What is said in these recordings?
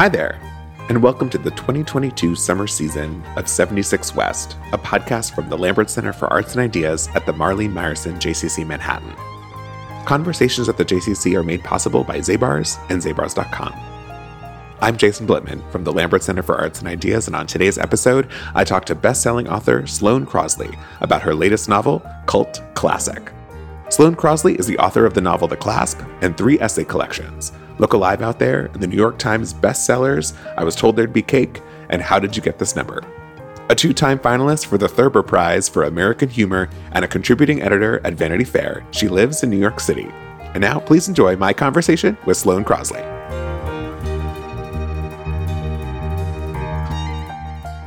Hi there, and welcome to the 2022 summer season of 76 West, a podcast from the Lambert Center for Arts and Ideas at the Marlene Meyerson JCC Manhattan. Conversations at the JCC are made possible by Zabars and Zabars.com. I'm Jason Blitman from the Lambert Center for Arts and Ideas, and on today's episode, I talk to best-selling author Sloane Crosley about her latest novel, Cult Classic. Sloane Crosley is the author of the novel The Clasp and three essay collections, Look Alive Out There, and the New York Times bestsellers I Was Told There'd Be Cake, and How Did You Get This Number? A two time finalist for the Thurber Prize for American Humor and a contributing editor at Vanity Fair, she lives in New York City. And now, please enjoy my conversation with Sloane Crosley.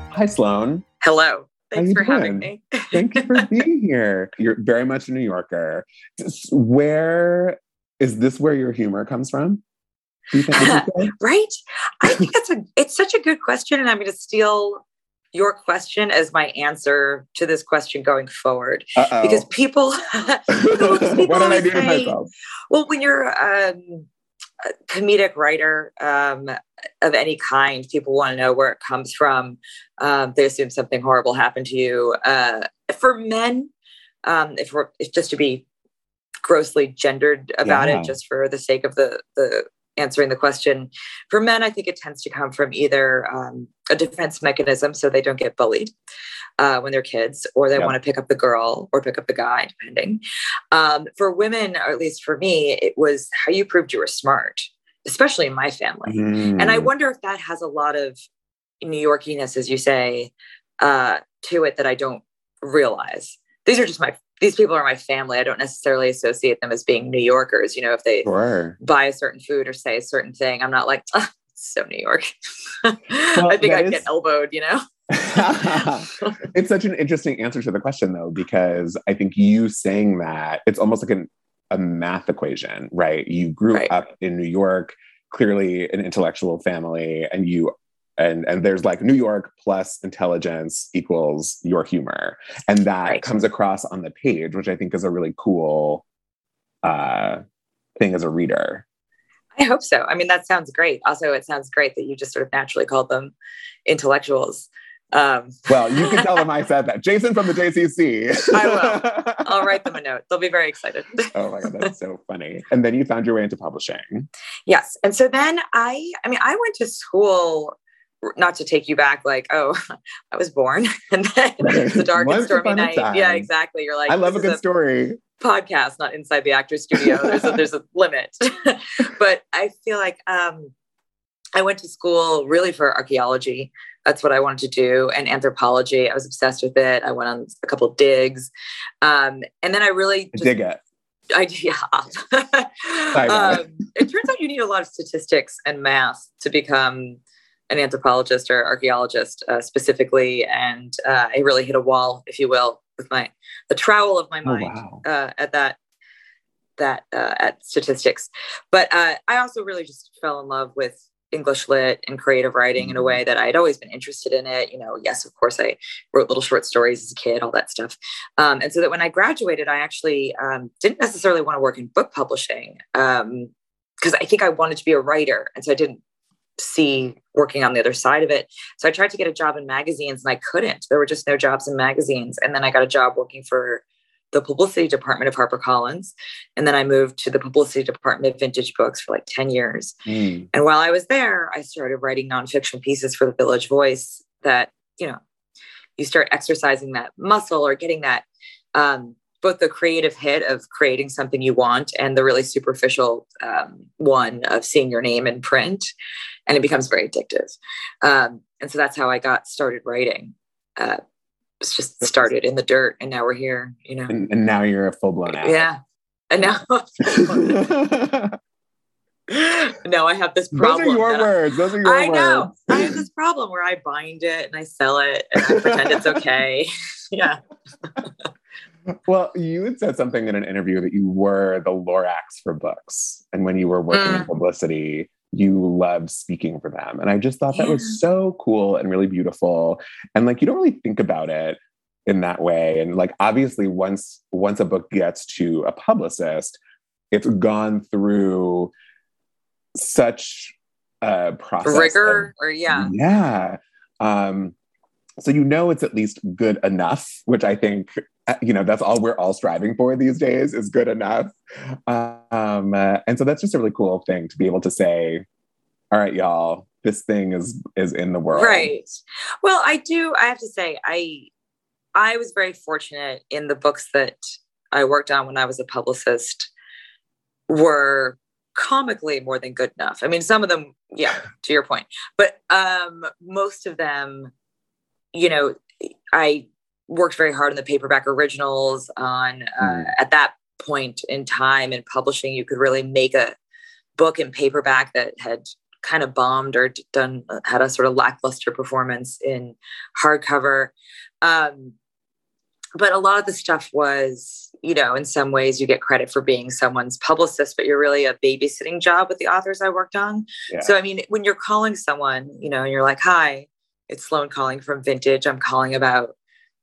Hi, Sloane. Hello. Thanks for doing? having me. Thanks for being here. You're very much a New Yorker. Where is this where your humor comes from? right? I think it's a it's such a good question, and I'm going to steal your question as my answer to this question going forward. Uh-oh. Because people, people what did I do to myself? Well, when you're um, a comedic writer um, of any kind, people want to know where it comes from. Um, they assume something horrible happened to you. Uh, for men, um, if we're if just to be grossly gendered about yeah. it just for the sake of the the answering the question. For men i think it tends to come from either um, a defense mechanism so they don't get bullied uh, when they're kids or they want to pick up the girl or pick up the guy depending. Um, for women or at least for me it was how you proved you were smart especially in my family. Mm. and i wonder if that has a lot of new yorkiness as you say uh, to it that i don't realize. These are just my these people are my family. I don't necessarily associate them as being New Yorkers. You know, if they sure. buy a certain food or say a certain thing, I'm not like, oh, so New York. Well, I think I'd is... get elbowed, you know? it's such an interesting answer to the question, though, because I think you saying that it's almost like an, a math equation, right? You grew right. up in New York, clearly an intellectual family, and you and and there's like New York plus intelligence equals your humor, and that right. comes across on the page, which I think is a really cool uh, thing as a reader. I hope so. I mean, that sounds great. Also, it sounds great that you just sort of naturally called them intellectuals. Um, well, you can tell them I said that. Jason from the JCC. I will. I'll write them a note. They'll be very excited. oh my god, that's so funny. And then you found your way into publishing. Yes, and so then I, I mean, I went to school not to take you back, like, oh, I was born and then it's a dark and stormy night. Time. Yeah, exactly. You're like, I love a good a story. Podcast, not inside the actor's studio. There's a, there's a limit. but I feel like um, I went to school really for archaeology. That's what I wanted to do, and anthropology. I was obsessed with it. I went on a couple digs, um, and then I really just, dig it. I yeah. um, it turns out you need a lot of statistics and math to become an anthropologist or archaeologist uh, specifically, and uh, I really hit a wall, if you will, with my the trowel of my oh, mind oh, wow. uh, at that that uh, at statistics. But uh, I also really just fell in love with English lit and creative writing in a way that I had always been interested in it. You know, yes, of course, I wrote little short stories as a kid, all that stuff. Um, and so that when I graduated, I actually um, didn't necessarily want to work in book publishing because um, I think I wanted to be a writer. And so I didn't see working on the other side of it. So I tried to get a job in magazines and I couldn't. There were just no jobs in magazines. And then I got a job working for the publicity department of HarperCollins. And then I moved to the publicity department of vintage books for like 10 years. Mm. And while I was there, I started writing nonfiction pieces for the Village Voice that, you know, you start exercising that muscle or getting that um, both the creative hit of creating something you want and the really superficial um, one of seeing your name in print and it becomes very addictive um, and so that's how i got started writing uh, it's just started in the dirt and now we're here you know and, and now you're a full-blown addict. yeah and now no, I have this problem. Those are your words. Those are your I words. I know. I have this problem where I bind it and I sell it and I pretend it's okay. yeah well, you had said something in an interview that you were the Lorax for books. And when you were working mm. in publicity, you loved speaking for them. And I just thought yeah. that was so cool and really beautiful. And like, you don't really think about it in that way. And like, obviously, once once a book gets to a publicist, it's gone through such a process. Rigor, of, or yeah. Yeah. Um, so you know it's at least good enough, which I think uh, you know that's all we're all striving for these days is good enough. Um, uh, and so that's just a really cool thing to be able to say, "All right, y'all, this thing is is in the world." Right. Well, I do. I have to say, I I was very fortunate in the books that I worked on when I was a publicist were comically more than good enough. I mean, some of them, yeah, to your point, but um, most of them, you know, I worked very hard on the paperback originals. On uh, mm. at that point in time in publishing, you could really make a book in paperback that had kind of bombed or done had a sort of lackluster performance in hardcover. Um, but a lot of the stuff was, you know, in some ways you get credit for being someone's publicist, but you're really a babysitting job with the authors I worked on. Yeah. So, I mean, when you're calling someone, you know, and you're like, hi, it's Sloane calling from Vintage. I'm calling about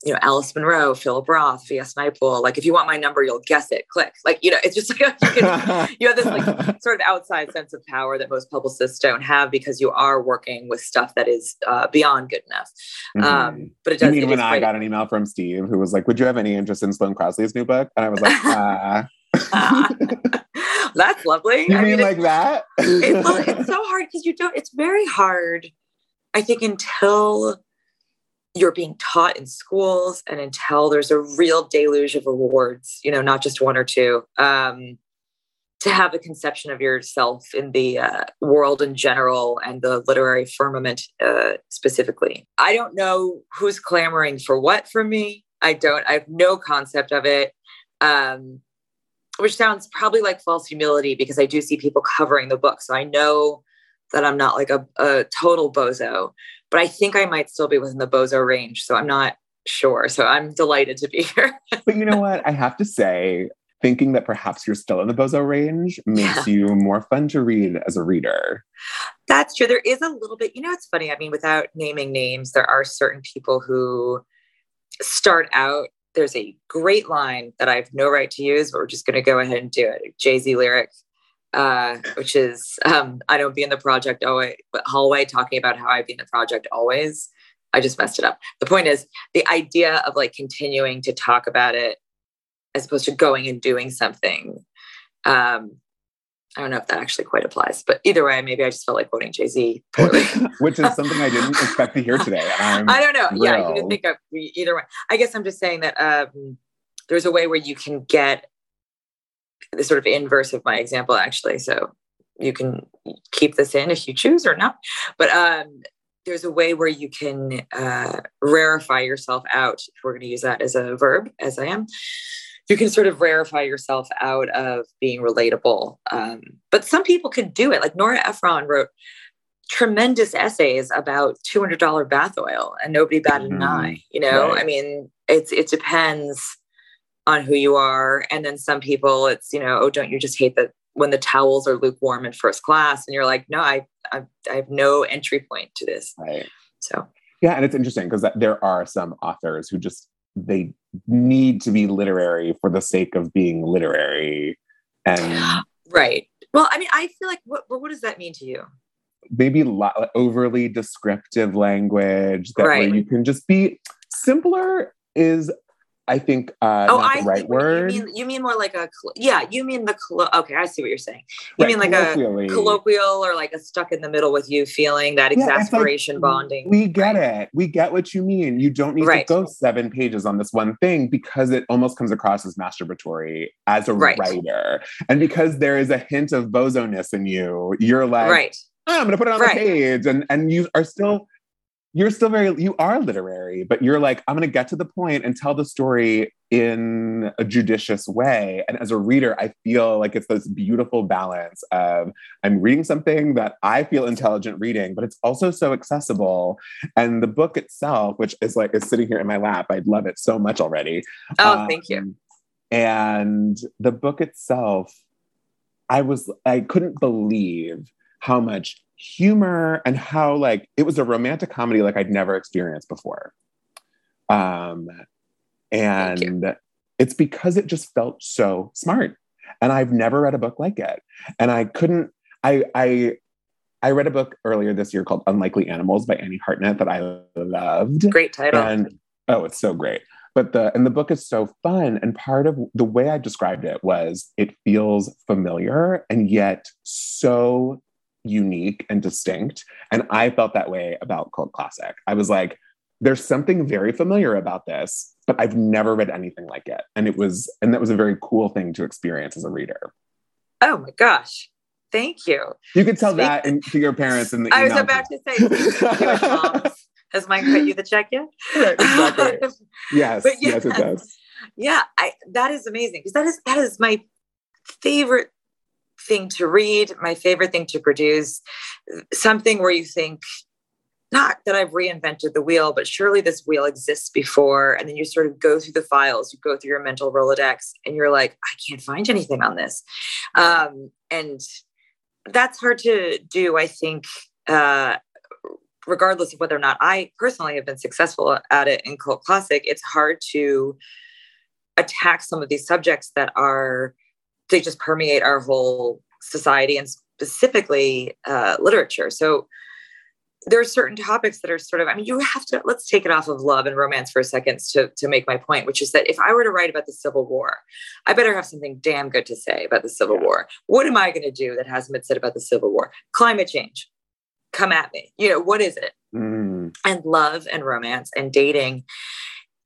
you know, Alice Munro, Philip Roth, V.S. Naipaul. Like, if you want my number, you'll guess it. Click. Like, you know, it's just like you, can, you have this like sort of outside sense of power that most publicists don't have because you are working with stuff that is uh, beyond good enough. Mm-hmm. Um, but it does. You mean when I got an email from Steve who was like, "Would you have any interest in Sloane Crosley's new book?" And I was like, ah. That's lovely. You I mean, mean like that? it's, it's so hard because you don't. It's very hard. I think until you're being taught in schools and until there's a real deluge of awards, you know, not just one or two, um, to have a conception of yourself in the uh, world in general and the literary firmament uh, specifically. I don't know who's clamoring for what from me. I don't, I have no concept of it. Um, which sounds probably like false humility because I do see people covering the book. So I know that I'm not like a, a total bozo but I think I might still be within the bozo range. So I'm not sure. So I'm delighted to be here. but you know what? I have to say, thinking that perhaps you're still in the bozo range makes yeah. you more fun to read as a reader. That's true. There is a little bit, you know, it's funny. I mean, without naming names, there are certain people who start out. There's a great line that I have no right to use, but we're just going to go ahead and do it. Jay Z lyric uh, which is um, I don't be in the project always, but hallway talking about how I be in the project always. I just messed it up. The point is the idea of like continuing to talk about it as opposed to going and doing something. Um, I don't know if that actually quite applies, but either way, maybe I just felt like quoting Jay Z, which is something I didn't expect to hear today. I'm I do not know. Thrilled. Yeah, you can think of either way. I guess I'm just saying that um, there's a way where you can get the sort of inverse of my example actually. So you can keep this in if you choose or not. But um, there's a way where you can uh, rarefy yourself out if we're going to use that as a verb as i am. You can sort of rarefy yourself out of being relatable um, but some people can do it. Like nora ephron wrote tremendous essays about $200 bath oil and nobody batted mm-hmm. an eye you know? Right. i mean it's it depends on who you are. And then some people, it's, you know, oh, don't you just hate that when the towels are lukewarm in first class? And you're like, no, I, I, I have no entry point to this. Right. So, yeah. And it's interesting because there are some authors who just, they need to be literary for the sake of being literary. And, right. Well, I mean, I feel like, what, what does that mean to you? Maybe lo- overly descriptive language that right. where you can just be simpler is I think uh, oh, I right word. You mean, you mean more like a yeah. You mean the okay. I see what you're saying. You right, mean like a colloquial or like a stuck in the middle with you feeling that yeah, exasperation like, bonding. We get right. it. We get what you mean. You don't need right. to go seven pages on this one thing because it almost comes across as masturbatory as a writer, and because there is a hint of bozoness in you. You're like, right. Oh, I'm going to put it on the page, and and you are still you're still very you are literary but you're like i'm going to get to the point and tell the story in a judicious way. And as a reader i feel like it's this beautiful balance of i'm reading something that i feel intelligent reading but it's also so accessible. And the book itself which is like is sitting here in my lap i love it so much already. Oh um, thank you. and the book itself i was i couldn't believe how much humor and how like it was a romantic comedy like I'd never experienced before. Um, and it's because it just felt so smart. And I've never read a book like it. And I couldn't, I, I, I read a book earlier this year called Unlikely Animals by Annie Hartnett that I loved. Great title. And oh, it's so great. But the and the book is so fun. And part of the way I described it was it feels familiar and yet so unique and distinct. And I felt that way about Cult Classic. I was like, there's something very familiar about this, but I've never read anything like it. And it was, and that was a very cool thing to experience as a reader. Oh my gosh. Thank you. You could tell Speak- that in, to your parents in the I was about to say, has mine cut you the check yet? Right, exactly. yes, yes, yes, it does. Yeah, I, that is amazing because that is that is my favorite thing to read, my favorite thing to produce. Something where you think, not that I've reinvented the wheel, but surely this wheel exists before. And then you sort of go through the files, you go through your mental Rolodex, and you're like, I can't find anything on this. Um, and that's hard to do, I think, uh, regardless of whether or not I personally have been successful at it in Cult Classic, it's hard to attack some of these subjects that are, they just permeate our whole society and specifically uh, literature. So there are certain topics that are sort of, I mean, you have to, let's take it off of love and romance for a second to, to make my point, which is that if I were to write about the Civil War, I better have something damn good to say about the Civil War. What am I going to do that hasn't been said about the Civil War? Climate change. Come at me. You know, what is it? Mm. And love and romance and dating.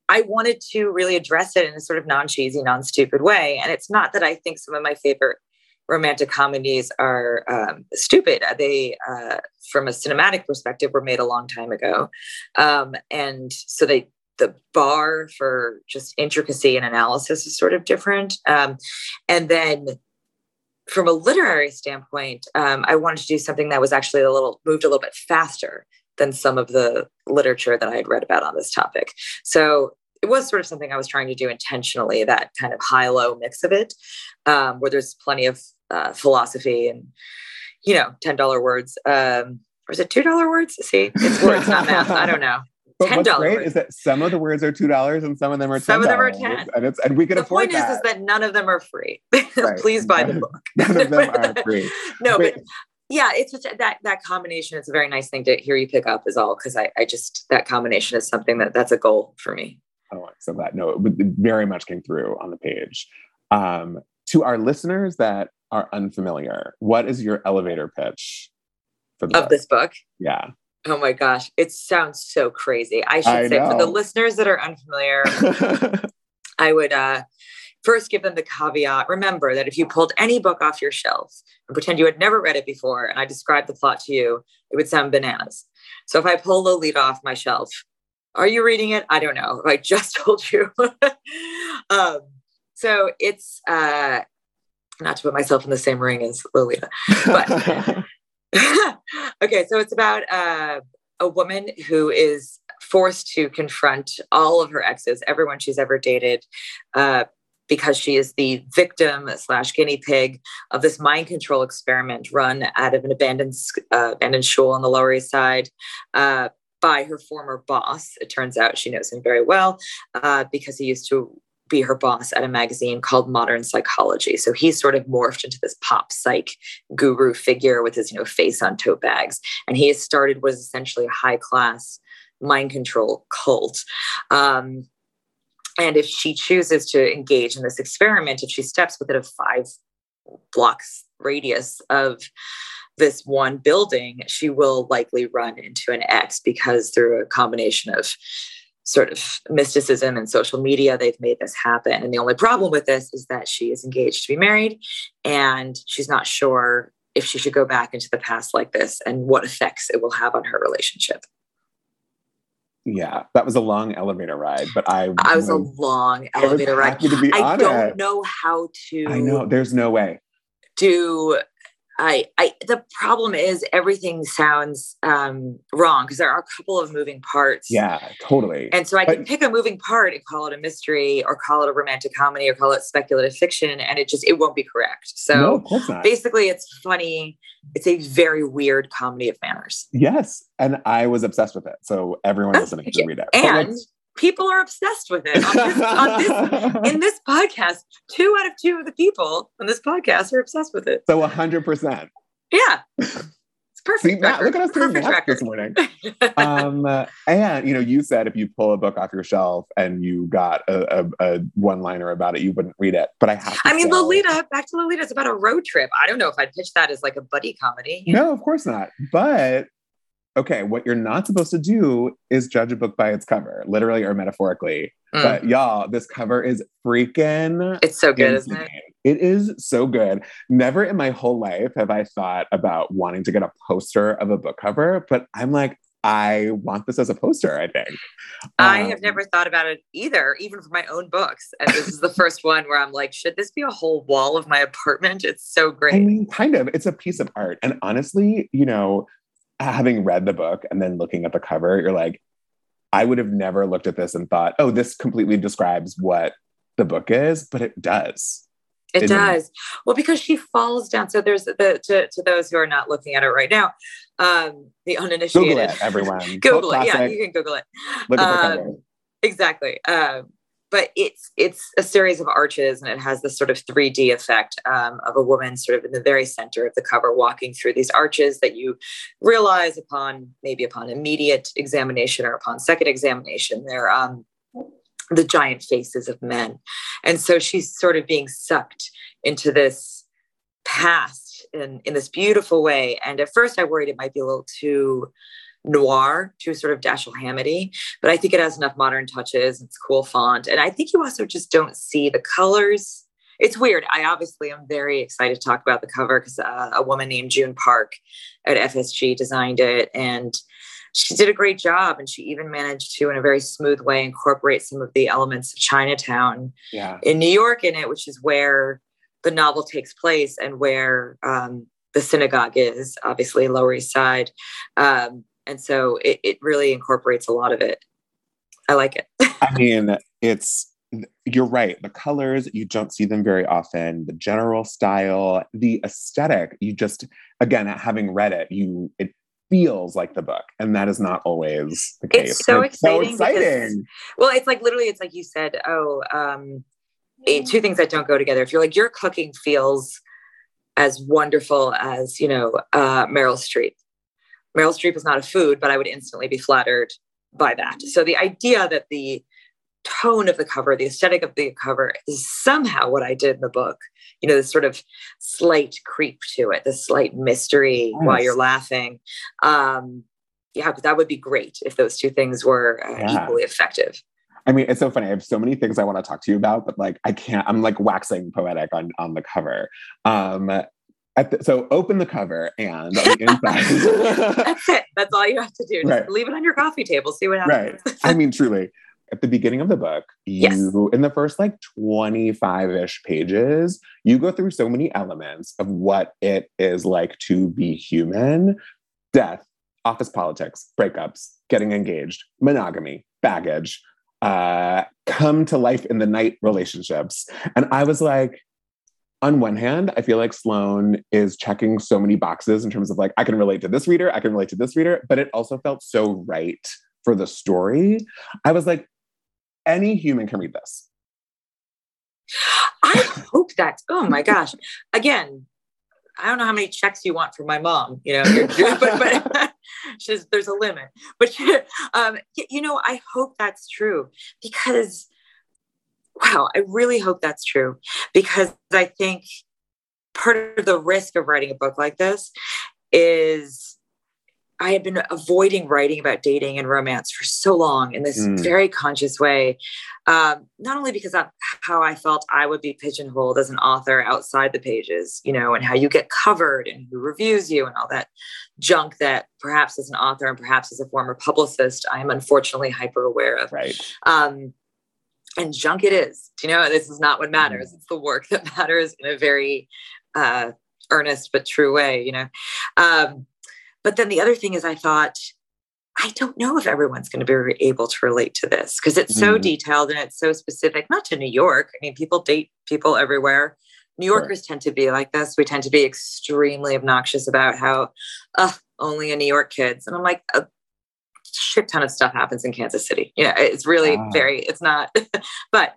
I wanted to really address it in a sort of non cheesy, non stupid way. And it's not that I think some of my favorite romantic comedies are um, stupid. They, uh, from a cinematic perspective, were made a long time ago, um, and so they the bar for just intricacy and analysis is sort of different. Um, and then from a literary standpoint, um, I wanted to do something that was actually a little moved a little bit faster than some of the literature that I had read about on this topic. So it was sort of something I was trying to do intentionally, that kind of high low mix of it, um, where there's plenty of uh, philosophy and you know ten dollar words. Um, or is it two dollar words? See, it's words, not math. I don't know. But $10 what's great is that some of the words are two dollars and some of them are $10. some of them are ten, and it's and we can afford it. the afford point that. is, is that none of them are free. Please buy the book. none of them are free. no, but yeah, it's that that combination. It's a very nice thing to hear you pick up, is all because I I just that combination is something that that's a goal for me. Oh, so glad. No, it very much came through on the page. Um, to our listeners that are unfamiliar, what is your elevator pitch for of book? this book? Yeah. Oh my gosh, it sounds so crazy. I should I say know. for the listeners that are unfamiliar, I would uh, first give them the caveat. Remember that if you pulled any book off your shelf and pretend you had never read it before, and I described the plot to you, it would sound bananas. So if I pull Lolita off my shelf, are you reading it? I don't know. I just told you. um, so it's uh, not to put myself in the same ring as Lolita, but okay. So it's about uh, a woman who is forced to confront all of her exes, everyone she's ever dated, uh, because she is the victim slash guinea pig of this mind control experiment run out of an abandoned uh, abandoned shul on the Lower East Side. Uh, by her former boss. It turns out she knows him very well uh, because he used to be her boss at a magazine called Modern Psychology. So he's sort of morphed into this pop psych guru figure with his, you know, face on tote bags. And he has started was essentially a high class mind control cult. Um, and if she chooses to engage in this experiment, if she steps within a five blocks radius of this one building, she will likely run into an ex because through a combination of sort of mysticism and social media, they've made this happen. And the only problem with this is that she is engaged to be married and she's not sure if she should go back into the past like this and what effects it will have on her relationship. Yeah, that was a long elevator ride, but I I was, was a long elevator ride. I don't it. know how to I know there's no way. Do I, I the problem is everything sounds um, wrong because there are a couple of moving parts. Yeah, totally. And so I but, can pick a moving part and call it a mystery or call it a romantic comedy or call it speculative fiction, and it just it won't be correct. So no, basically, it's funny. It's a very weird comedy of manners. Yes, and I was obsessed with it. So everyone listening should read it. And people are obsessed with it on this, on this, in this podcast. Two out of two of the people on this podcast are obsessed with it. So hundred percent. Yeah, it's Perfect. Matt, look at us doing math this morning. um, and you know, you said if you pull a book off your shelf and you got a, a, a one-liner about it, you wouldn't read it. But I have. I mean, say, Lolita. Back to Lolita. It's about a road trip. I don't know if I'd pitch that as like a buddy comedy. No, of course not. But okay, what you're not supposed to do is judge a book by its cover, literally or metaphorically. Mm. But y'all, this cover is freaking. It's so good, insane. isn't it? It is so good. Never in my whole life have I thought about wanting to get a poster of a book cover, but I'm like, I want this as a poster, I think. I um, have never thought about it either, even for my own books. And this is the first one where I'm like, should this be a whole wall of my apartment? It's so great. I mean, kind of. It's a piece of art. And honestly, you know, having read the book and then looking at the cover, you're like, I would have never looked at this and thought, oh, this completely describes what the book is, but it does. It, does. Well, because she falls down. So there's the to, to those who are not looking at it right now, um, the uninitiated. Google it, everyone. Google it. Yeah, you can Google it. Look at the um, cover. Exactly. Um, but it's it's a series of arches and it has this sort of 3d effect um, of a woman sort of in the very center of the cover walking through these arches that you realize upon maybe upon immediate examination or upon second examination they're um, the giant faces of men. And so she's sort of being sucked into this past in, in this beautiful way. And at first i worried it might be a little too noir to sort of Dashiell Hammett, but I think it has enough modern touches. It's cool font. And I think you also just don't see the colors. It's weird. I obviously am very excited to talk about the cover because uh, a woman named June Park at FSG designed it. And she did a great job. And she even managed to, in a very smooth way, incorporate some of the elements of Chinatown yeah. in New York in it, which is where the novel takes place and where um, the synagogue is, obviously, Lower East Side. Um, and so it, it really incorporates a lot of it. I like it. I mean it's you're right. The colors you don't see them very often. The general style the aesthetic you just again having read it you it feels like the book. And that is not always the case. it's so it's exciting, so exciting. Because, well it's like literally it's like you said oh um eh, two things that don't go together. If you're like your cooking feels as wonderful as you know uh meryl streep Meryl Streep is not a food, but I would instantly be flattered by that. So the idea that the tone of the cover, the aesthetic of the cover is somehow what I did in the book. You know, this sort of slight creep to it, this slight mystery yes. while you're laughing. Um, yeah, that would be great if those two things were uh, yeah. equally effective. I mean, it's so funny. I have so many things I want to talk to you about, but like I can't. I'm like waxing poetic on on the cover. Um, the, so open the cover and on the inside. That's it. That's all you have to do. Just right. leave it on your coffee table. See what happens. Right. I mean, truly. At the beginning of the book, you yes. in the first like 25-ish pages, you go through so many elements of what it is like to be human, death, office politics, breakups, getting engaged, monogamy, baggage, uh, come to life in the night relationships. And I was like, on one hand, I feel like Sloane is checking so many boxes in terms of like, I can relate to this reader, I can relate to this reader, but it also felt so right for the story. I was like, any human can read this. I hope that. Oh my gosh. Again, I don't know how many checks you want from my mom, you know, but, but she's, there's a limit. But, um, you know, I hope that's true because wow, I really hope that's true because I think part of the risk of writing a book like this is I had been avoiding writing about dating and romance for so long in this mm. very conscious way. Um, not only because of how I felt I would be pigeonholed as an author outside the pages, you know, and how you get covered and who reviews you and all that junk that perhaps as an author and perhaps as a former publicist, I am unfortunately hyper aware of. Right. Um, and junk it is. Do you know this is not what matters? Mm. It's the work that matters in a very uh, earnest but true way. You know. Um, but then the other thing is, I thought. I don't know if everyone's going to be able to relate to this because it's so mm. detailed and it's so specific, not to New York. I mean, people date people everywhere. New Yorkers sure. tend to be like this. We tend to be extremely obnoxious about how uh, only in New York kids. And I'm like, uh, shit ton of stuff happens in Kansas City. You know, it's really wow. very, it's not, but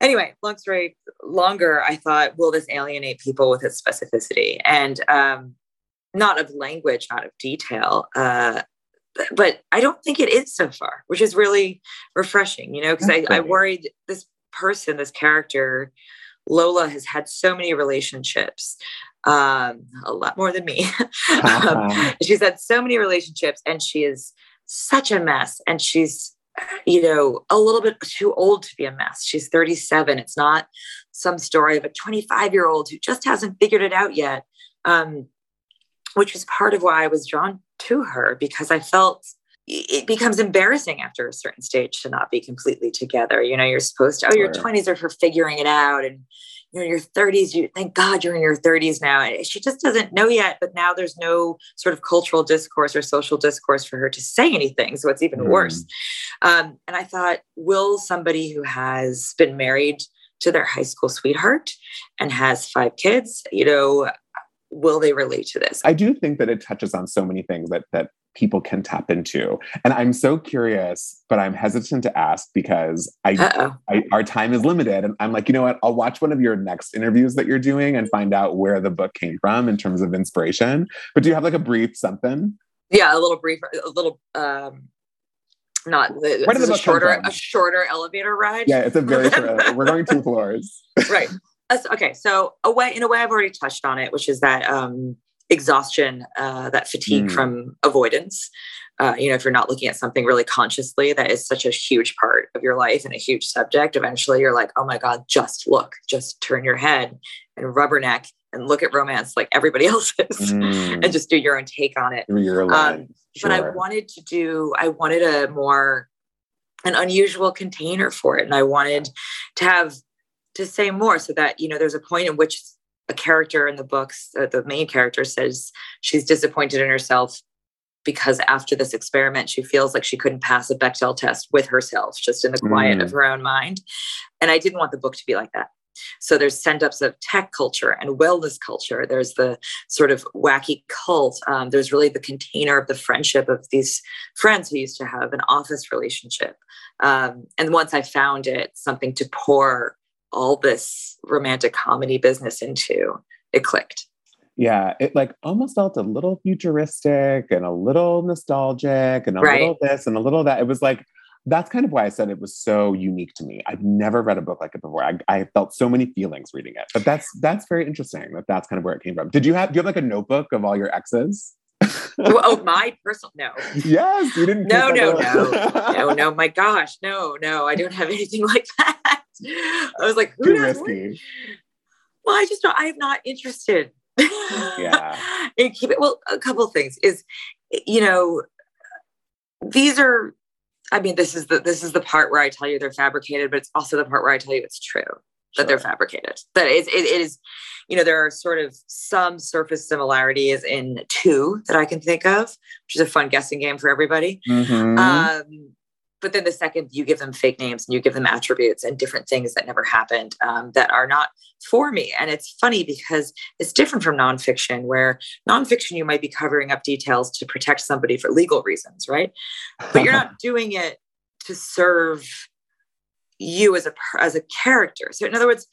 anyway, long story longer, I thought, will this alienate people with its specificity? And um, not of language, not of detail. Uh, but I don't think it is so far, which is really refreshing, you know, because I, I worried this person, this character, Lola has had so many relationships, um, a lot more than me. um, she's had so many relationships and she is such a mess. And she's, you know, a little bit too old to be a mess. She's 37. It's not some story of a 25 year old who just hasn't figured it out yet. Um, which was part of why I was drawn to her because I felt it becomes embarrassing after a certain stage to not be completely together. You know, you're supposed to, oh, your 20s are for figuring it out. And, you know, your 30s, you thank God you're in your 30s now. she just doesn't know yet, but now there's no sort of cultural discourse or social discourse for her to say anything. So it's even mm. worse. Um, and I thought, will somebody who has been married to their high school sweetheart and has five kids, you know, will they relate to this? I do think that it touches on so many things that that people can tap into. And I'm so curious, but I'm hesitant to ask because I, I, our time is limited. And I'm like, you know what? I'll watch one of your next interviews that you're doing and find out where the book came from in terms of inspiration. But do you have like a brief something? Yeah, a little brief, a little um not the, Where did the a shorter a shorter elevator ride. Yeah, it's a very short. we're going two floors. right. okay, so a way in a way I've already touched on it, which is that um, exhaustion, uh, that fatigue mm. from avoidance. Uh, you know, if you're not looking at something really consciously, that is such a huge part of your life and a huge subject. Eventually, you're like, oh my god, just look, just turn your head and rubberneck and look at romance like everybody else is, mm. and just do your own take on it. Um, sure. But I wanted to do, I wanted a more an unusual container for it, and I wanted to have to say more so that you know there's a point in which a character in the books uh, the main character says she's disappointed in herself because after this experiment she feels like she couldn't pass a bechdel test with herself just in the quiet mm. of her own mind and i didn't want the book to be like that so there's send-ups of tech culture and wellness culture. There's the sort of wacky cult. Um, there's really the container of the friendship of these friends who used to have an office relationship. Um, and once I found it, something to pour all this romantic comedy business into, it clicked. Yeah, it like almost felt a little futuristic and a little nostalgic and a right. little this and a little that. It was like that's kind of why I said it was so unique to me. I've never read a book like it before. I, I felt so many feelings reading it, but that's that's very interesting. That that's kind of where it came from. Did you have do you have like a notebook of all your exes? oh, oh my personal no. Yes, you didn't. No, no, no, no, no. My gosh, no, no. I don't have anything like that. I was like, too risky. Well, I just don't. I'm not interested. yeah. and keep it. Well, a couple of things is, you know, these are. I mean, this is the this is the part where I tell you they're fabricated, but it's also the part where I tell you it's true that sure. they're fabricated. That it, it, it is, you know, there are sort of some surface similarities in two that I can think of, which is a fun guessing game for everybody. Mm-hmm. Um, but then the second you give them fake names and you give them attributes and different things that never happened um, that are not for me. And it's funny because it's different from nonfiction where nonfiction you might be covering up details to protect somebody for legal reasons right? But you're not doing it to serve you as a as a character. So in other words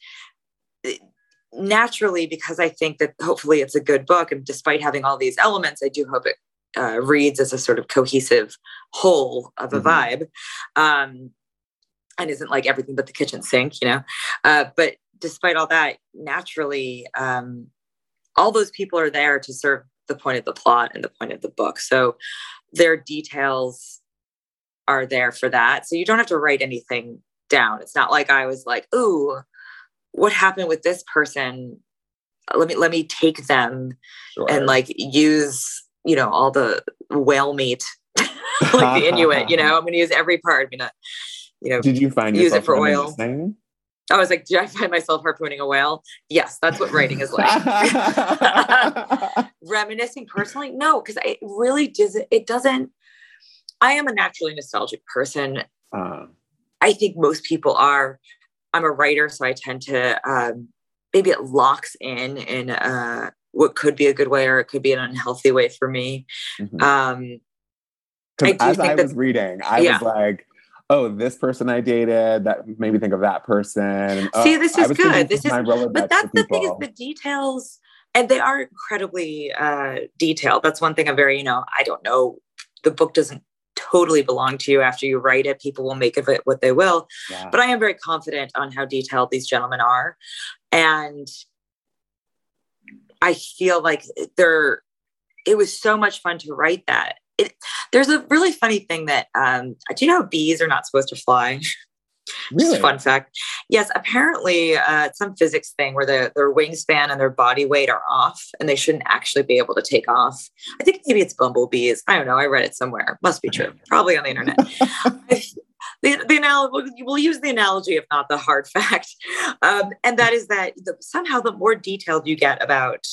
naturally because i think that hopefully it's a good book and despite having all these elements i do hope it uh, reads as a sort of cohesive whole of a mm-hmm. vibe um, and isn't like everything but the kitchen sink you know? Uh, but despite all that naturally um, all those people are there to serve the point of the plot and the point of the book. So their details are there for that. So you don't have to write anything down. It's not like i was like ooh what happened with this person? Let me let me take them sure. and like use you know, all the whale meat, like the Inuit, you know, I'm going to use every part. I'm going to, you know, did you find use it for oil? I was like, did I find myself harpooning a whale? Yes, that's what writing is like. Reminiscing personally, no, because it really does. It doesn't. I am a naturally nostalgic person. Uh. I think most people are. I'm a writer, so I tend to um, maybe it locks in in uh, what could be a good way or it could be an unhealthy way for me. Mm-hmm. Um, I as I was reading, I yeah. was like, oh, this person I dated that made me think of that person. See, oh, this is good. This is, but that's the thing is the details. and they are incredibly uh, detailed. That's one thing I'm very, you know, I don't know. The book doesn't totally belong to you after you write it. People will make of it what they will. Yeah. But I am very confident on how detailed these gentlemen are. And I feel like they're, it was so much fun to write that. It, there's a really funny thing that, um, do you know bees are not supposed to fly? Really? Just fun fact. Yes, apparently uh, some physics thing where the, their wingspan and their body weight are off and they shouldn't actually be able to take off. I think maybe it's bumblebees. I don't know. I read it somewhere. Must be true. Probably on the internet. the, the analogy, we'll use the analogy, if not the hard fact. Um, and that is that the, somehow the more detailed you get about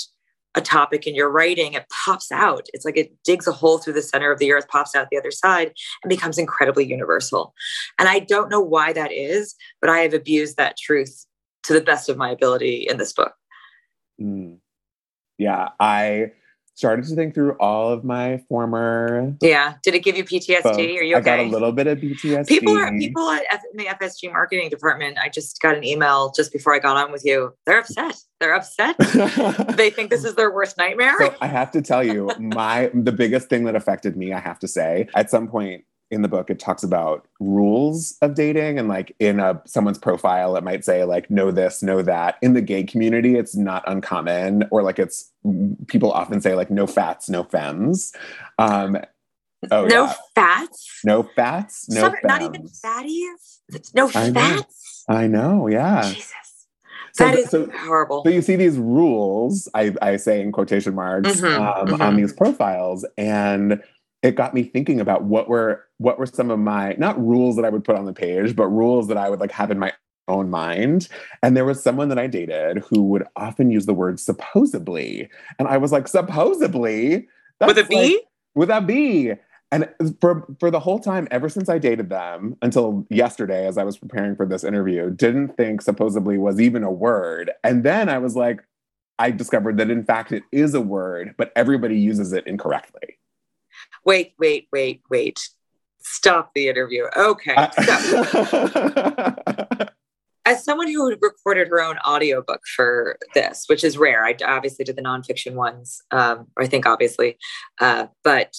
a topic in your writing, it pops out. It's like it digs a hole through the center of the earth, pops out the other side, and becomes incredibly universal. And I don't know why that is, but I have abused that truth to the best of my ability in this book. Mm. Yeah, I started to think through all of my former. Yeah. Did it give you PTSD? Are you okay? I got a little bit of PTSD. People are people at F- in the FSG marketing department. I just got an email just before I got on with you. They're upset. They're upset. they think this is their worst nightmare. So I have to tell you, my the biggest thing that affected me, I have to say, at some point in the book it talks about rules of dating and like in a someone's profile it might say like know this know that in the gay community it's not uncommon or like it's people often say like no fats no femmes um oh no yeah. fats no fats no Some, not even fatties no I fats know. I know yeah Jesus. So, that is so, horrible. So you see these rules, I, I say in quotation marks, mm-hmm, um, mm-hmm. on these profiles, and it got me thinking about what were what were some of my not rules that I would put on the page, but rules that I would like have in my own mind. And there was someone that I dated who would often use the word supposedly. And I was like, supposedly? With a B? Like, with a B. And for for the whole time, ever since I dated them until yesterday, as I was preparing for this interview, didn't think supposedly was even a word. And then I was like, I discovered that in fact it is a word, but everybody uses it incorrectly wait, wait, wait, wait. Stop the interview. Okay. Uh, As someone who recorded her own audiobook for this, which is rare, I obviously did the nonfiction ones, um, I think obviously, uh, but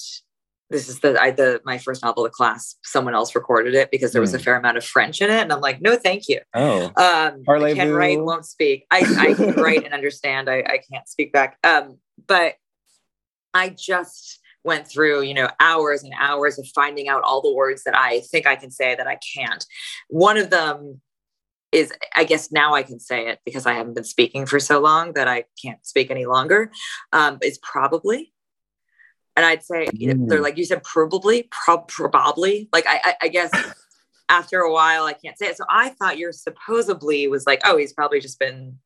this is the I the my first novel, The Clasp. Someone else recorded it because there was a hmm. fair amount of French in it, and I'm like, no, thank you. Oh, um, I can write, won't speak. I, I can write and understand. I, I can't speak back. Um, but I just went through, you know, hours and hours of finding out all the words that I think I can say that I can't. One of them is, I guess now I can say it because I haven't been speaking for so long that I can't speak any longer. Um, is probably. And I'd say mm. they're like you said, probably, prob- probably. Like I, I, I guess after a while I can't say it. So I thought your supposedly was like, oh, he's probably just been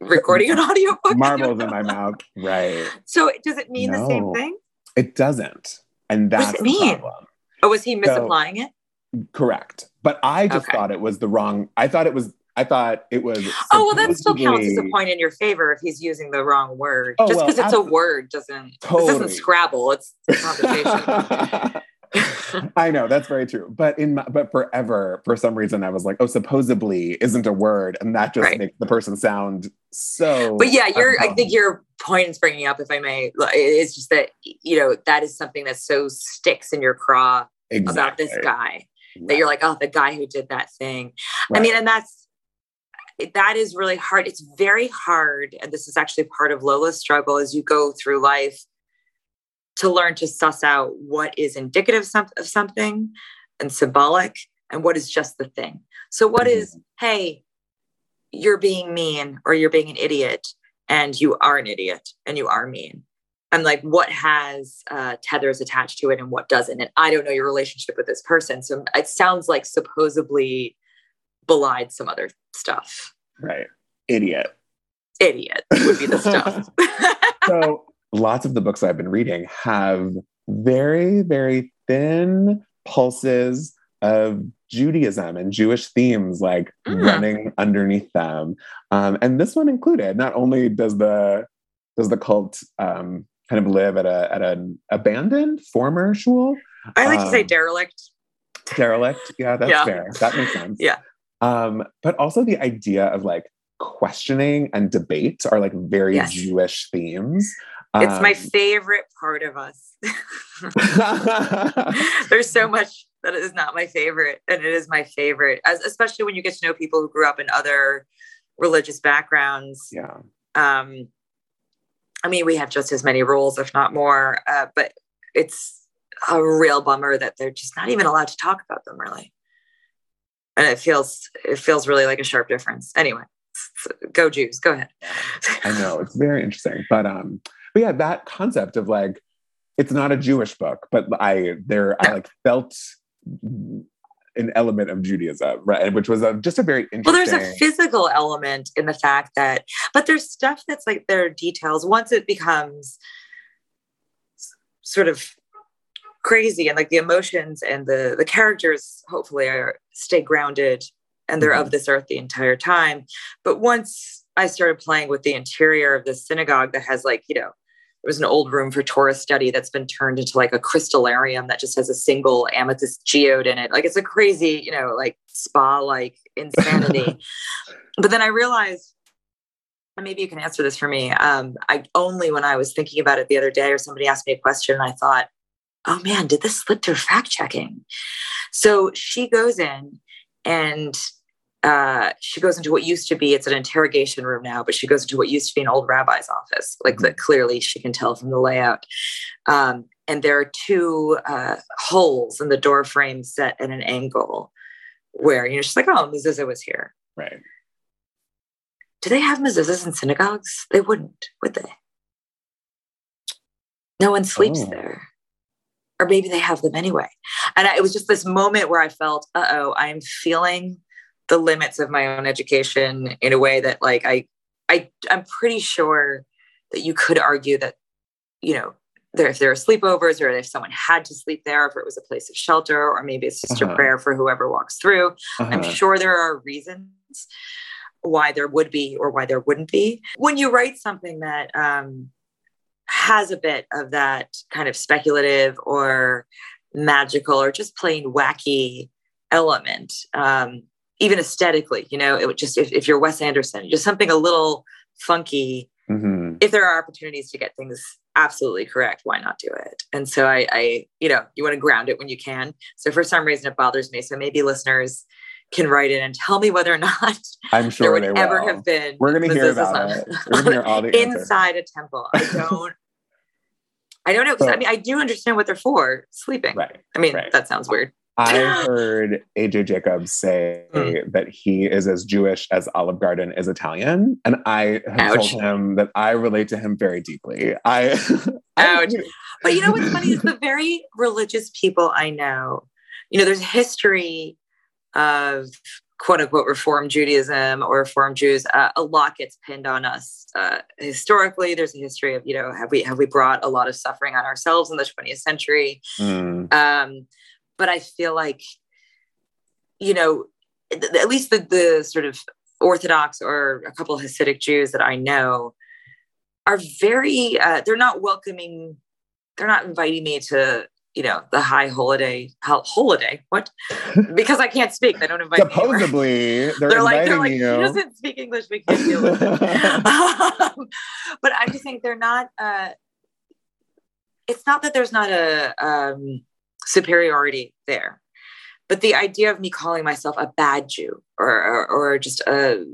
recording an audio book. Marbles in my mouth. Right. So does it mean no. the same thing? It doesn't. And that's the mean? problem. Oh, was he misapplying so, it? Correct. But I just okay. thought it was the wrong. I thought it was I thought it was. Oh well, that still counts as a point in your favor if he's using the wrong word. Oh, Just because well, it's a word doesn't totally. this isn't Scrabble. It's conversation. I know that's very true, but in my, but forever, for some reason, I was like, oh, supposedly isn't a word, and that just right. makes the person sound so. But yeah, you're. I think your point is bringing up, if I may, is just that you know that is something that so sticks in your craw exactly. about this guy right. that you're like, oh, the guy who did that thing. Right. I mean, and that's eh, that is really hard. It's very hard, and this is actually part of Lola's struggle as you go through life to learn to suss out what is indicative of something and symbolic and what is just the thing. So, what mm-hmm. is, hey, you're being mean or you're being an idiot and you are an idiot and you are mean? And like, what has uh, tethers attached to it and what doesn't? And I don't know your relationship with this person. So, it sounds like supposedly belied some other stuff. Right. Idiot. Idiot would be the stuff. so, lots of the books I've been reading have very, very thin pulses of Judaism and Jewish themes like mm. running underneath them. Um, and this one included. Not only does the does the cult um, kind of live at a at an abandoned former shul. I like um, to say um, derelict. Derelict, yeah, that's yeah. fair. That makes sense. Yeah. Um, but also the idea of like questioning and debate are like very yes. Jewish themes. It's um, my favorite part of us. There's so much that is not my favorite, and it is my favorite, as especially when you get to know people who grew up in other religious backgrounds. Yeah. Um, I mean, we have just as many rules, if not more, uh, but it's a real bummer that they're just not even allowed to talk about them, really. And it feels it feels really like a sharp difference. Anyway, go Jews, go ahead. I know it's very interesting, but um, but yeah, that concept of like it's not a Jewish book, but I there I like felt an element of Judaism, right? Which was a, just a very interesting. Well, there's a physical element in the fact that, but there's stuff that's like there are details. Once it becomes sort of crazy and like the emotions and the the characters hopefully are stay grounded and they're mm-hmm. of this earth the entire time. But once I started playing with the interior of the synagogue that has like, you know, there was an old room for Torah study that's been turned into like a crystallarium that just has a single amethyst geode in it. Like it's a crazy, you know, like spa like insanity. but then I realized, and maybe you can answer this for me. Um, I only when I was thinking about it the other day, or somebody asked me a question, and I thought, oh man, did this slip through fact checking? So she goes in and uh, she goes into what used to be it's an interrogation room now but she goes into what used to be an old rabbi's office like mm-hmm. that clearly she can tell from the layout. Um, and there are two uh, holes in the door frame set at an angle where you know she's like oh mezuzah was here. Right. Do they have mezuzahs in synagogues? They wouldn't would they? No one sleeps oh. there. Or maybe they have them anyway. And I, it was just this moment where i felt uh-oh i'm feeling the limits of my own education in a way that like I I I'm pretty sure that you could argue that you know there if there are sleepovers or if someone had to sleep there if it was a place of shelter or maybe it's just uh-huh. a prayer for whoever walks through uh-huh. i'm sure there are reasons why there would be or why there wouldn't be when you write something that um, has a bit of that kind of speculative or magical or just plain wacky element um, even aesthetically, you know, it would just, if, if you're Wes Anderson, just something a little funky. Mm-hmm. If there are opportunities to get things absolutely correct, why not do it? And so I, I, you know, you want to ground it when you can. So for some reason, it bothers me. So maybe listeners can write in and tell me whether or not I'm sure there would ever will. have been. We're going to hear about on, it. We're going to hear all the inside a temple. I don't. I don't know so, I mean I do understand what they're for, sleeping. Right. I mean right. that sounds weird. I heard AJ Jacobs say mm. that he is as Jewish as Olive Garden is Italian. And I have Ouch. told him that I relate to him very deeply. I Ouch. but you know what's funny is the very religious people I know, you know, there's history of quote unquote reform Judaism or reform Jews. Uh, a lot gets pinned on us. Uh, historically, there's a history of, you know, have we have we brought a lot of suffering on ourselves in the 20th century? Mm. Um, but I feel like, you know, at least the, the sort of Orthodox or a couple of Hasidic Jews that I know are very, uh, they're not welcoming, they're not inviting me to, you know, the high holiday, holiday, what? because I can't speak. They don't invite Supposedly, me. They're, they're like, they're like, you. he doesn't speak English. We can't deal with it. um, but I just think they're not, uh, it's not that there's not a, um, superiority there. But the idea of me calling myself a bad Jew or, or, or just a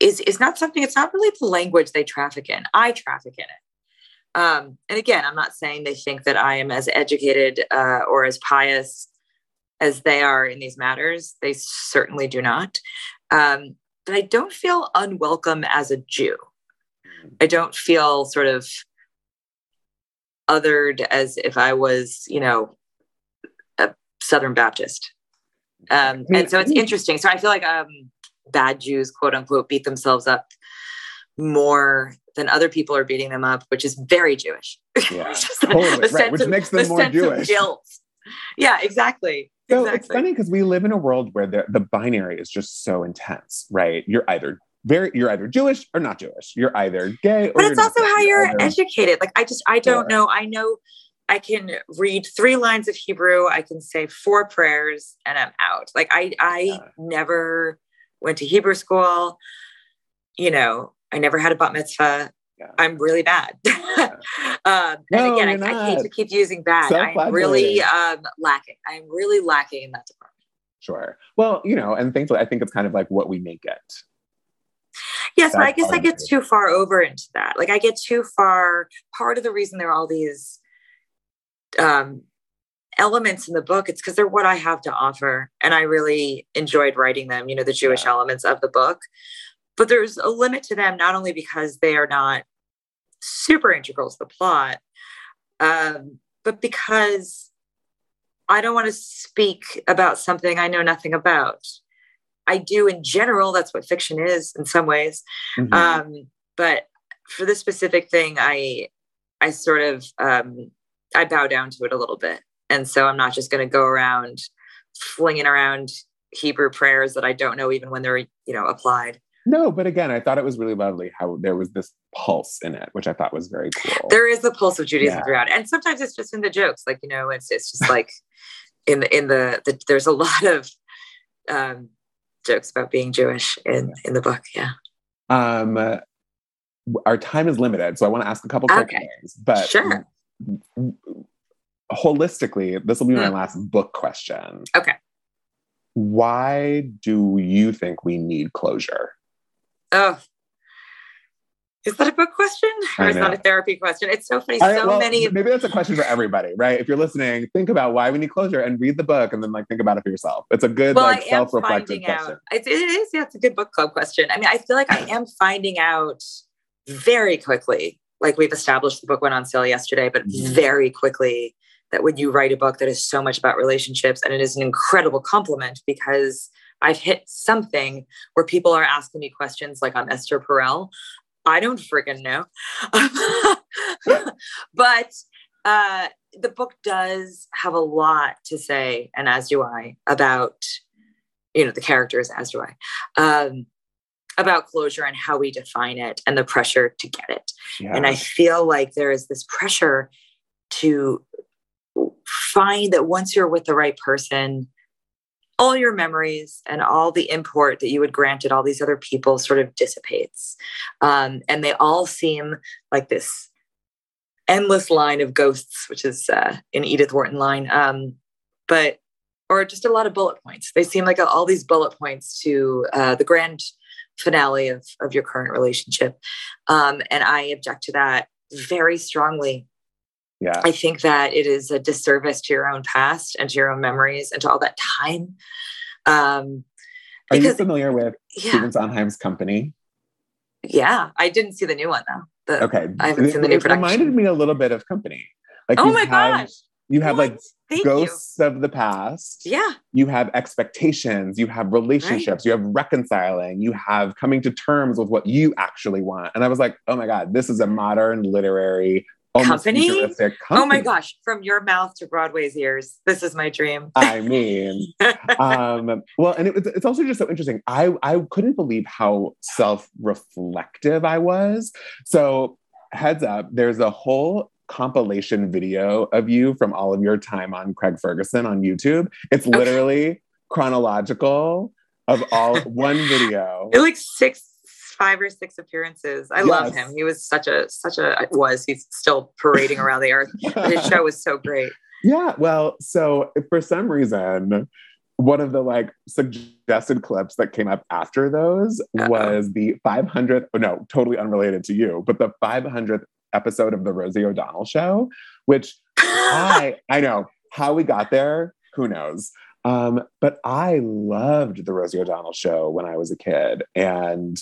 is is not something. It's not really the language they traffic in. I traffic in it. Um, and again, I'm not saying they think that I am as educated uh, or as pious as they are in these matters. They certainly do not. Um, but I don't feel unwelcome as a Jew. I don't feel sort of othered as if I was, you know, Southern Baptist. Um, and so it's interesting. So I feel like um, bad Jews, quote unquote, beat themselves up more than other people are beating them up, which is very Jewish. Yeah, totally. right. Which of, makes them more Jewish. guilt. Yeah, exactly. So exactly. it's funny because we live in a world where the, the binary is just so intense, right? You're either very you're either Jewish or not Jewish. You're either gay or But it's also how you're either, educated. Like I just I don't know. I know I can read three lines of Hebrew, I can say four prayers, and I'm out. Like I, I yeah. never went to Hebrew school. you know, I never had a bat mitzvah. Yeah. I'm really bad. um, no, and again, I, I, hate to keep using bad. I'm really um, lacking. I'm really lacking in that department. Sure. Well, you know, and thankfully, I think it's kind of like what we make it. Yes, but I guess I get too far over into that. Like I get too far. Part of the reason there are all these um, elements in the book, it's because they're what I have to offer, and I really enjoyed writing them. You know, the Jewish yeah. elements of the book, but there's a limit to them, not only because they are not super integral to the plot, um, but because I don't want to speak about something I know nothing about. I do in general. That's what fiction is in some ways. Mm-hmm. Um, but for this specific thing, I I sort of um, I bow down to it a little bit, and so I'm not just going to go around flinging around Hebrew prayers that I don't know even when they're you know applied. No, but again, I thought it was really lovely how there was this pulse in it, which I thought was very cool. There is the pulse of Judaism yeah. throughout, and sometimes it's just in the jokes, like you know, it's it's just like in the in the, the there's a lot of um, jokes about being Jewish in in the book. Yeah. Um, our time is limited, so I want to ask a couple quick okay. things. But sure. Holistically, this will be my mm. last book question. Okay. Why do you think we need closure? Oh, is that a book question or is that a therapy question? It's so funny. I, so well, many. Maybe that's a question for everybody, right? If you're listening, think about why we need closure and read the book, and then like think about it for yourself. It's a good well, like self-reflective question. It, it is. Yeah, it's a good book club question. I mean, I feel like I am finding out very quickly. Like we've established, the book went on sale yesterday, but mm-hmm. very quickly that when you write a book that is so much about relationships, and it is an incredible compliment because I've hit something where people are asking me questions like I'm Esther Perel I don't freaking know. but uh, the book does have a lot to say, and as do I, about, you know, the characters, as do I, um, about closure and how we define it and the pressure to get it. Yeah. And I feel like there is this pressure to find that once you're with the right person, all your memories and all the import that you had granted all these other people sort of dissipates. Um, and they all seem like this endless line of ghosts, which is uh, an Edith Wharton line. Um, but, or just a lot of bullet points. They seem like all these bullet points to uh, the grand finale of, of your current relationship. Um, and I object to that very strongly yeah. I think that it is a disservice to your own past and to your own memories and to all that time. Um, Are because, you familiar with yeah. Stephen Sondheim's company? Yeah, I didn't see the new one though. The, okay, I haven't it, seen the new it production. reminded me a little bit of Company. Like oh my gosh! You have what? like Thank ghosts you. of the past. Yeah. You have expectations. You have relationships. Right. You have reconciling. You have coming to terms with what you actually want. And I was like, oh my god, this is a modern literary company? company? Oh my gosh, from your mouth to Broadway's ears. This is my dream. I mean, um, well, and it, it's also just so interesting. I, I couldn't believe how self reflective I was. So, heads up, there's a whole compilation video of you from all of your time on Craig Ferguson on YouTube. It's literally okay. chronological of all one video. It like six five or six appearances. I yes. love him. He was such a such a was. He's still parading around the earth. His show was so great. Yeah. Well, so for some reason, one of the like suggested clips that came up after those Uh-oh. was the 500th. Oh, no, totally unrelated to you, but the 500th episode of the Rosie O'Donnell show, which I I know how we got there. Who knows? Um, but I loved the Rosie O'Donnell show when I was a kid, and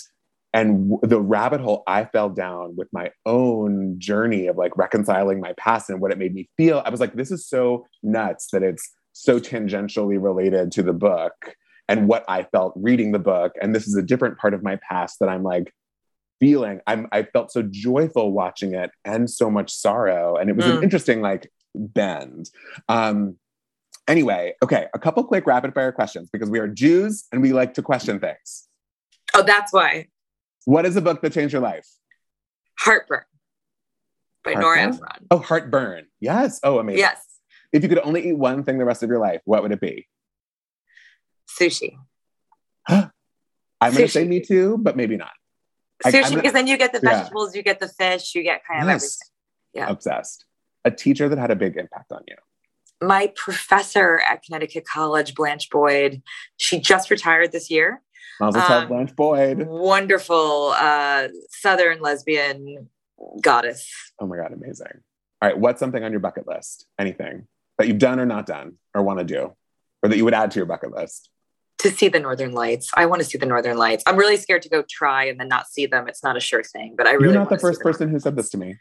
and the rabbit hole I fell down with my own journey of like reconciling my past and what it made me feel, I was like, this is so nuts that it's so tangentially related to the book and what I felt reading the book. And this is a different part of my past that I'm like feeling. I'm, I felt so joyful watching it and so much sorrow. And it was mm. an interesting like bend. Um, anyway, okay, a couple quick rapid fire questions because we are Jews and we like to question things. Oh, that's why. What is a book that changed your life? Heartburn by Heartburn? Nora Ephron. Oh, Heartburn. Yes. Oh, amazing. Yes. If you could only eat one thing the rest of your life, what would it be? Sushi. I'm going to say me too, but maybe not. Sushi, because then you get the vegetables, yeah. you get the fish, you get kind of yes. everything. Yeah. Obsessed. A teacher that had a big impact on you. My professor at Connecticut College, Blanche Boyd, she just retired this year. Mazel um, Blanche Boyd. Wonderful uh, Southern lesbian goddess. Oh my God, amazing. All right, what's something on your bucket list? Anything that you've done or not done or want to do or that you would add to your bucket list? To see the Northern Lights. I want to see the Northern Lights. I'm really scared to go try and then not see them. It's not a sure thing, but I really You're not the first person who said this to me.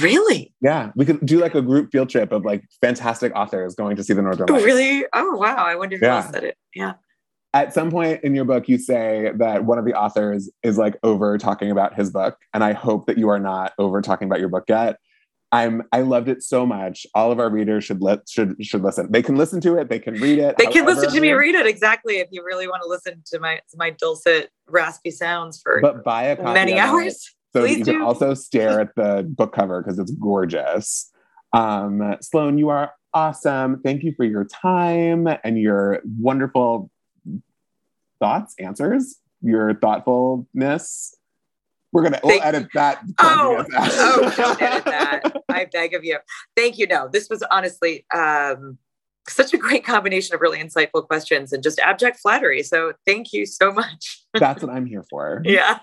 Really? Yeah, we could do like a group field trip of like fantastic authors going to see the Northern Lights. Really? Oh wow! I wonder who yeah. else said it. Yeah. At some point in your book, you say that one of the authors is like over talking about his book, and I hope that you are not over talking about your book yet. I'm I loved it so much. All of our readers should let should should listen. They can listen to it. They can read it. They can listen to me read it exactly if you really want to listen to my my dulcet raspy sounds for but buy a many hours. So Please you do. can also stare at the book cover because it's gorgeous. Um, Sloane, you are awesome. Thank you for your time and your wonderful thoughts, answers, your thoughtfulness. We're gonna we'll edit that. Oh, oh, don't edit that. I beg of you. Thank you. No, this was honestly um, such a great combination of really insightful questions and just abject flattery. So thank you so much. That's what I'm here for. Yeah.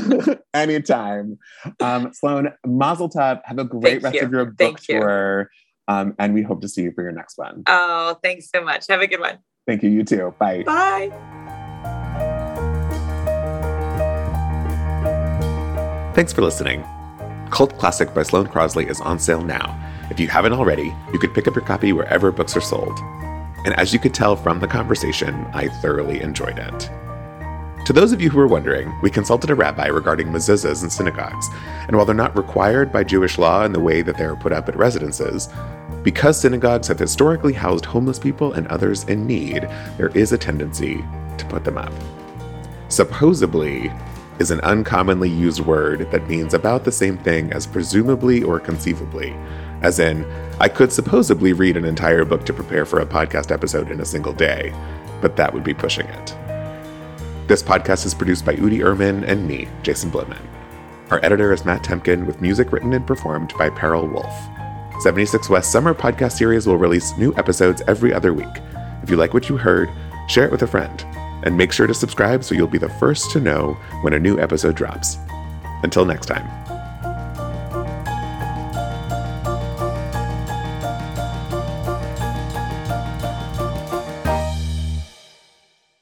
Anytime. Um, Sloane, Mazel Tov. Have a great thank rest you. of your book thank tour. Um, and we hope to see you for your next one. Oh, thanks so much. Have a good one. Thank you. You too. Bye. Bye. Thanks for listening. Cult Classic by Sloane Crosley is on sale now if you haven't already, you could pick up your copy wherever books are sold. And as you could tell from the conversation, I thoroughly enjoyed it. To those of you who are wondering, we consulted a rabbi regarding mezuzahs in synagogues, and while they're not required by Jewish law in the way that they are put up at residences, because synagogues have historically housed homeless people and others in need, there is a tendency to put them up. Supposedly is an uncommonly used word that means about the same thing as presumably or conceivably, as in, I could supposedly read an entire book to prepare for a podcast episode in a single day, but that would be pushing it. This podcast is produced by Udi Ehrman and me, Jason Blitman. Our editor is Matt Temkin, with music written and performed by Peril Wolf. 76 West Summer Podcast Series will release new episodes every other week. If you like what you heard, share it with a friend. And make sure to subscribe so you'll be the first to know when a new episode drops. Until next time.